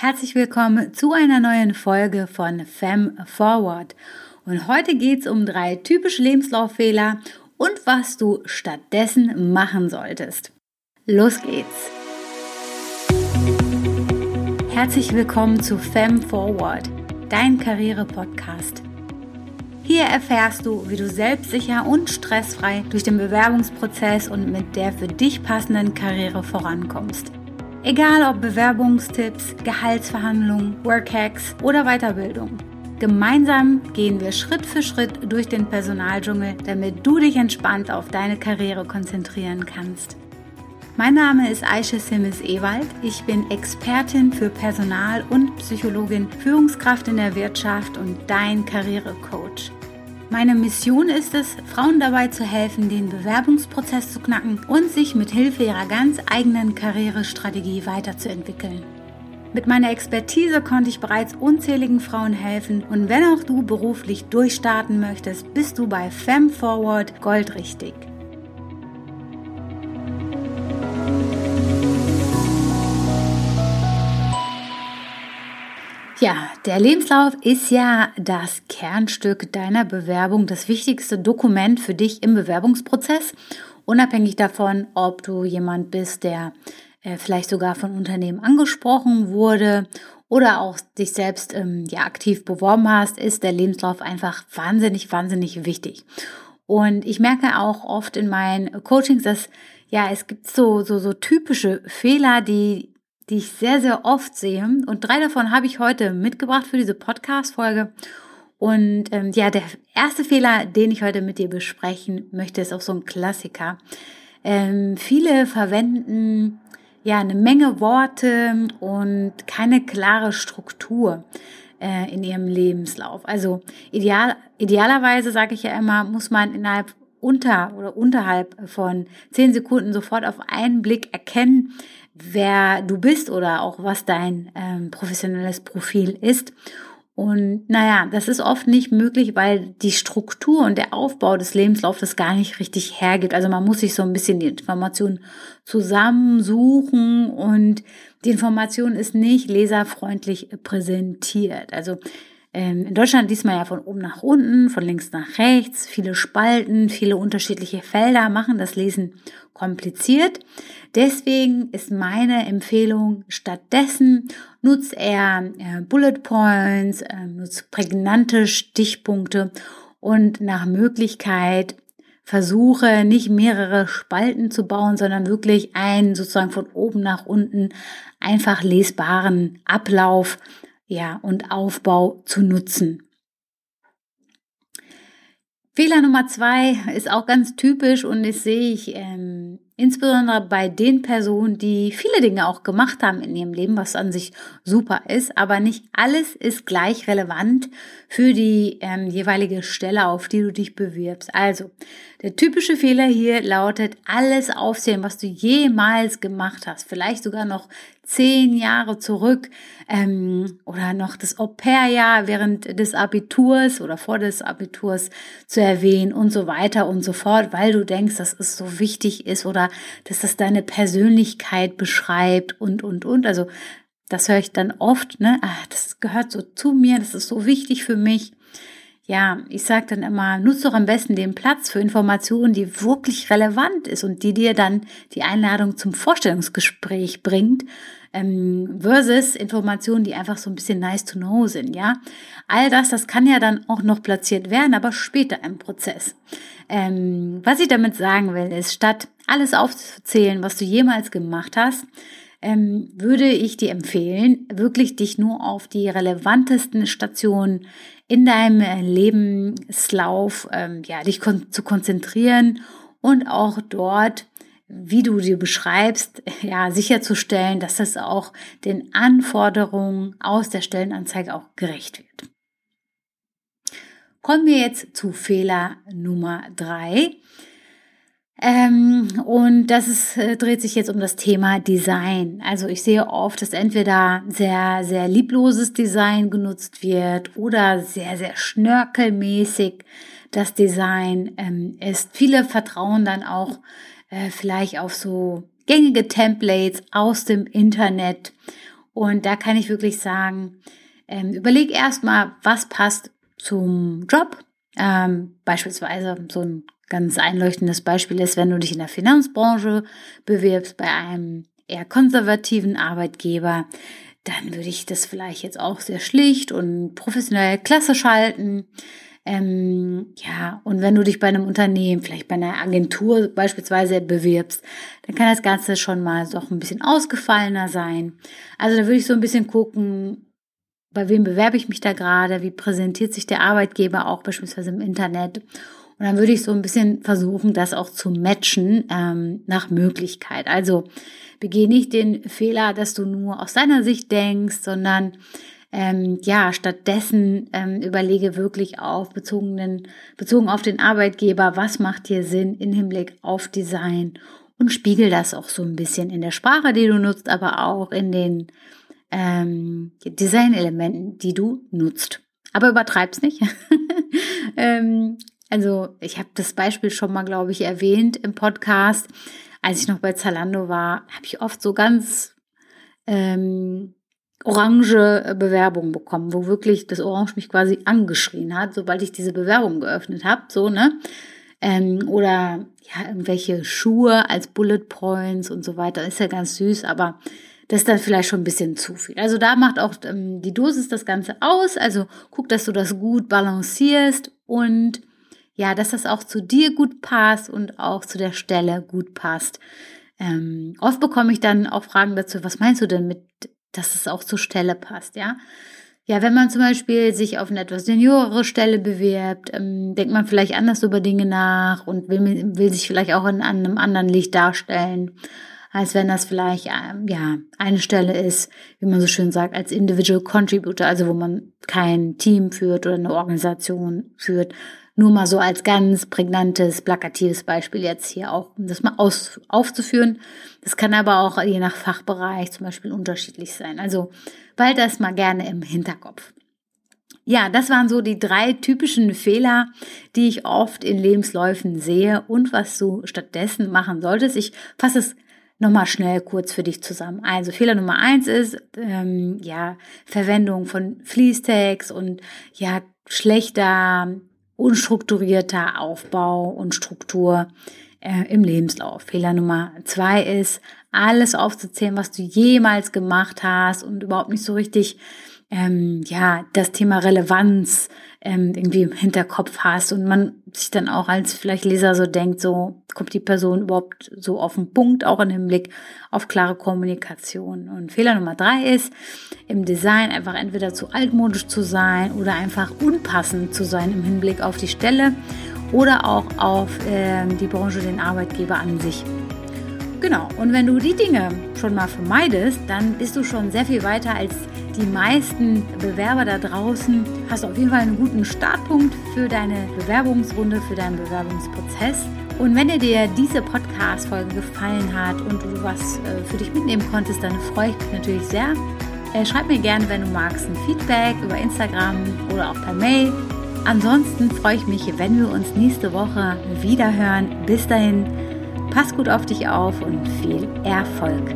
Herzlich willkommen zu einer neuen Folge von Fem Forward. Und heute geht es um drei typische Lebenslauffehler und was du stattdessen machen solltest. Los geht's! Herzlich willkommen zu Fem Forward, dein Karriere-Podcast. Hier erfährst du, wie du selbstsicher und stressfrei durch den Bewerbungsprozess und mit der für dich passenden Karriere vorankommst. Egal ob Bewerbungstipps, Gehaltsverhandlungen, Workhacks oder Weiterbildung. Gemeinsam gehen wir Schritt für Schritt durch den Personaldschungel, damit du dich entspannt auf deine Karriere konzentrieren kannst. Mein Name ist Aisha Simmes Ewald. Ich bin Expertin für Personal und Psychologin, Führungskraft in der Wirtschaft und dein Karrierecoach. Meine Mission ist es, Frauen dabei zu helfen, den Bewerbungsprozess zu knacken und sich mit Hilfe ihrer ganz eigenen Karrierestrategie weiterzuentwickeln. Mit meiner Expertise konnte ich bereits unzähligen Frauen helfen und wenn auch du beruflich durchstarten möchtest, bist du bei FemForward goldrichtig. Ja, der Lebenslauf ist ja das Kernstück deiner Bewerbung, das wichtigste Dokument für dich im Bewerbungsprozess, unabhängig davon, ob du jemand bist, der äh, vielleicht sogar von Unternehmen angesprochen wurde oder auch dich selbst ähm, ja aktiv beworben hast, ist der Lebenslauf einfach wahnsinnig, wahnsinnig wichtig. Und ich merke auch oft in meinen Coachings, dass ja, es gibt so, so, so typische Fehler, die die ich sehr, sehr oft sehe. Und drei davon habe ich heute mitgebracht für diese Podcast-Folge. Und ähm, ja, der erste Fehler, den ich heute mit dir besprechen möchte, ist auch so ein Klassiker. Ähm, viele verwenden ja eine Menge Worte und keine klare Struktur äh, in ihrem Lebenslauf. Also ideal, idealerweise sage ich ja immer, muss man innerhalb unter oder unterhalb von zehn Sekunden sofort auf einen Blick erkennen, wer du bist oder auch was dein ähm, professionelles Profil ist. Und naja, das ist oft nicht möglich, weil die Struktur und der Aufbau des Lebenslaufs das gar nicht richtig hergibt. Also man muss sich so ein bisschen die Information zusammensuchen und die Information ist nicht leserfreundlich präsentiert. Also in Deutschland liest man ja von oben nach unten, von links nach rechts, viele Spalten, viele unterschiedliche Felder machen das Lesen kompliziert. Deswegen ist meine Empfehlung, stattdessen nutzt er äh, Bullet Points, äh, nutzt prägnante Stichpunkte und nach Möglichkeit versuche nicht mehrere Spalten zu bauen, sondern wirklich einen sozusagen von oben nach unten einfach lesbaren Ablauf ja, und Aufbau zu nutzen. Fehler Nummer zwei ist auch ganz typisch und das sehe ich ähm, insbesondere bei den Personen, die viele Dinge auch gemacht haben in ihrem Leben, was an sich super ist, aber nicht alles ist gleich relevant für die ähm, jeweilige Stelle, auf die du dich bewirbst. Also, der typische Fehler hier lautet, alles aufzählen, was du jemals gemacht hast, vielleicht sogar noch zehn Jahre zurück ähm, oder noch das Au-pair-Jahr während des Abiturs oder vor des Abiturs zu erwähnen und so weiter und so fort, weil du denkst, dass es so wichtig ist oder dass das deine Persönlichkeit beschreibt und, und, und. Also das höre ich dann oft, ne? Ach, das gehört so zu mir, das ist so wichtig für mich. Ja, ich sage dann immer, nutze doch am besten den Platz für Informationen, die wirklich relevant ist und die dir dann die Einladung zum Vorstellungsgespräch bringt, ähm, versus Informationen, die einfach so ein bisschen nice to know sind, ja. All das, das kann ja dann auch noch platziert werden, aber später im Prozess. Ähm, was ich damit sagen will, ist, statt alles aufzuzählen, was du jemals gemacht hast, ähm, würde ich dir empfehlen, wirklich dich nur auf die relevantesten Stationen in deinem äh, Lebenslauf, ähm, ja, dich kon zu konzentrieren und auch dort, wie du dir beschreibst, ja, sicherzustellen, dass das auch den Anforderungen aus der Stellenanzeige auch gerecht wird. Kommen wir jetzt zu Fehler Nummer drei. Ähm, und das ist, äh, dreht sich jetzt um das Thema Design. Also ich sehe oft, dass entweder sehr, sehr liebloses Design genutzt wird oder sehr, sehr schnörkelmäßig das Design ähm, ist. Viele vertrauen dann auch äh, vielleicht auf so gängige Templates aus dem Internet Und da kann ich wirklich sagen, ähm, überleg erstmal, was passt zum Job. Ähm, beispielsweise so ein ganz einleuchtendes Beispiel ist, wenn du dich in der Finanzbranche bewirbst bei einem eher konservativen Arbeitgeber, dann würde ich das vielleicht jetzt auch sehr schlicht und professionell klassisch halten. Ähm, ja, und wenn du dich bei einem Unternehmen, vielleicht bei einer Agentur beispielsweise bewirbst, dann kann das Ganze schon mal so ein bisschen ausgefallener sein. Also da würde ich so ein bisschen gucken, bei wem bewerbe ich mich da gerade, wie präsentiert sich der Arbeitgeber auch beispielsweise im Internet. Und dann würde ich so ein bisschen versuchen, das auch zu matchen ähm, nach Möglichkeit. Also begeh nicht den Fehler, dass du nur aus deiner Sicht denkst, sondern ähm, ja, stattdessen ähm, überlege wirklich auf bezogenen, bezogen auf den Arbeitgeber, was macht dir Sinn im Hinblick auf Design und spiegel das auch so ein bisschen in der Sprache, die du nutzt, aber auch in den ähm, Designelementen, die du nutzt. Aber übertreib's nicht. ähm, also ich habe das Beispiel schon mal, glaube ich, erwähnt im Podcast. Als ich noch bei Zalando war, habe ich oft so ganz ähm, orange äh, Bewerbung bekommen, wo wirklich das Orange mich quasi angeschrien hat, sobald ich diese Bewerbung geöffnet habe, so, ne? Ähm, oder ja, irgendwelche Schuhe als Bullet Points und so weiter, ist ja ganz süß, aber das ist dann vielleicht schon ein bisschen zu viel. Also da macht auch ähm, die Dosis das Ganze aus, also guck, dass du das gut balancierst und ja, dass das auch zu dir gut passt und auch zu der Stelle gut passt. Ähm, oft bekomme ich dann auch Fragen dazu, was meinst du denn mit dass es auch zur Stelle passt, ja. Ja, wenn man zum Beispiel sich auf eine etwas seniorere Stelle bewirbt, ähm, denkt man vielleicht anders über Dinge nach und will, will sich vielleicht auch in einem anderen Licht darstellen, als wenn das vielleicht ähm, ja eine Stelle ist, wie man so schön sagt, als Individual Contributor, also wo man kein Team führt oder eine Organisation führt, nur mal so als ganz prägnantes, plakatives Beispiel jetzt hier auch, um das mal aus, aufzuführen. Das kann aber auch je nach Fachbereich zum Beispiel unterschiedlich sein. Also bald das mal gerne im Hinterkopf. Ja, das waren so die drei typischen Fehler, die ich oft in Lebensläufen sehe und was du stattdessen machen solltest. Ich fasse es nochmal schnell kurz für dich zusammen. Also Fehler Nummer eins ist ähm, ja Verwendung von Fließtext und ja schlechter unstrukturierter Aufbau und Struktur äh, im Lebenslauf. Fehler Nummer zwei ist, alles aufzuzählen, was du jemals gemacht hast und überhaupt nicht so richtig ähm, ja, das Thema Relevanz ähm, irgendwie im Hinterkopf hast und man sich dann auch als vielleicht Leser so denkt, so kommt die Person überhaupt so auf den Punkt, auch im Hinblick auf klare Kommunikation. Und Fehler Nummer drei ist, im Design einfach entweder zu altmodisch zu sein oder einfach unpassend zu sein im Hinblick auf die Stelle oder auch auf äh, die Branche, den Arbeitgeber an sich. Genau, und wenn du die Dinge schon mal vermeidest, dann bist du schon sehr viel weiter als meisten Bewerber da draußen. Hast auf jeden Fall einen guten Startpunkt für deine Bewerbungsrunde, für deinen Bewerbungsprozess. Und wenn dir diese Podcast-Folge gefallen hat und du was äh, für dich mitnehmen konntest, dann freue ich mich natürlich sehr. Äh, schreib mir gerne, wenn du magst, ein Feedback über Instagram oder auch per Mail. Ansonsten freue ich mich, wenn wir uns nächste Woche wieder hören. Bis dahin Pass gut auf dich auf und viel Erfolg.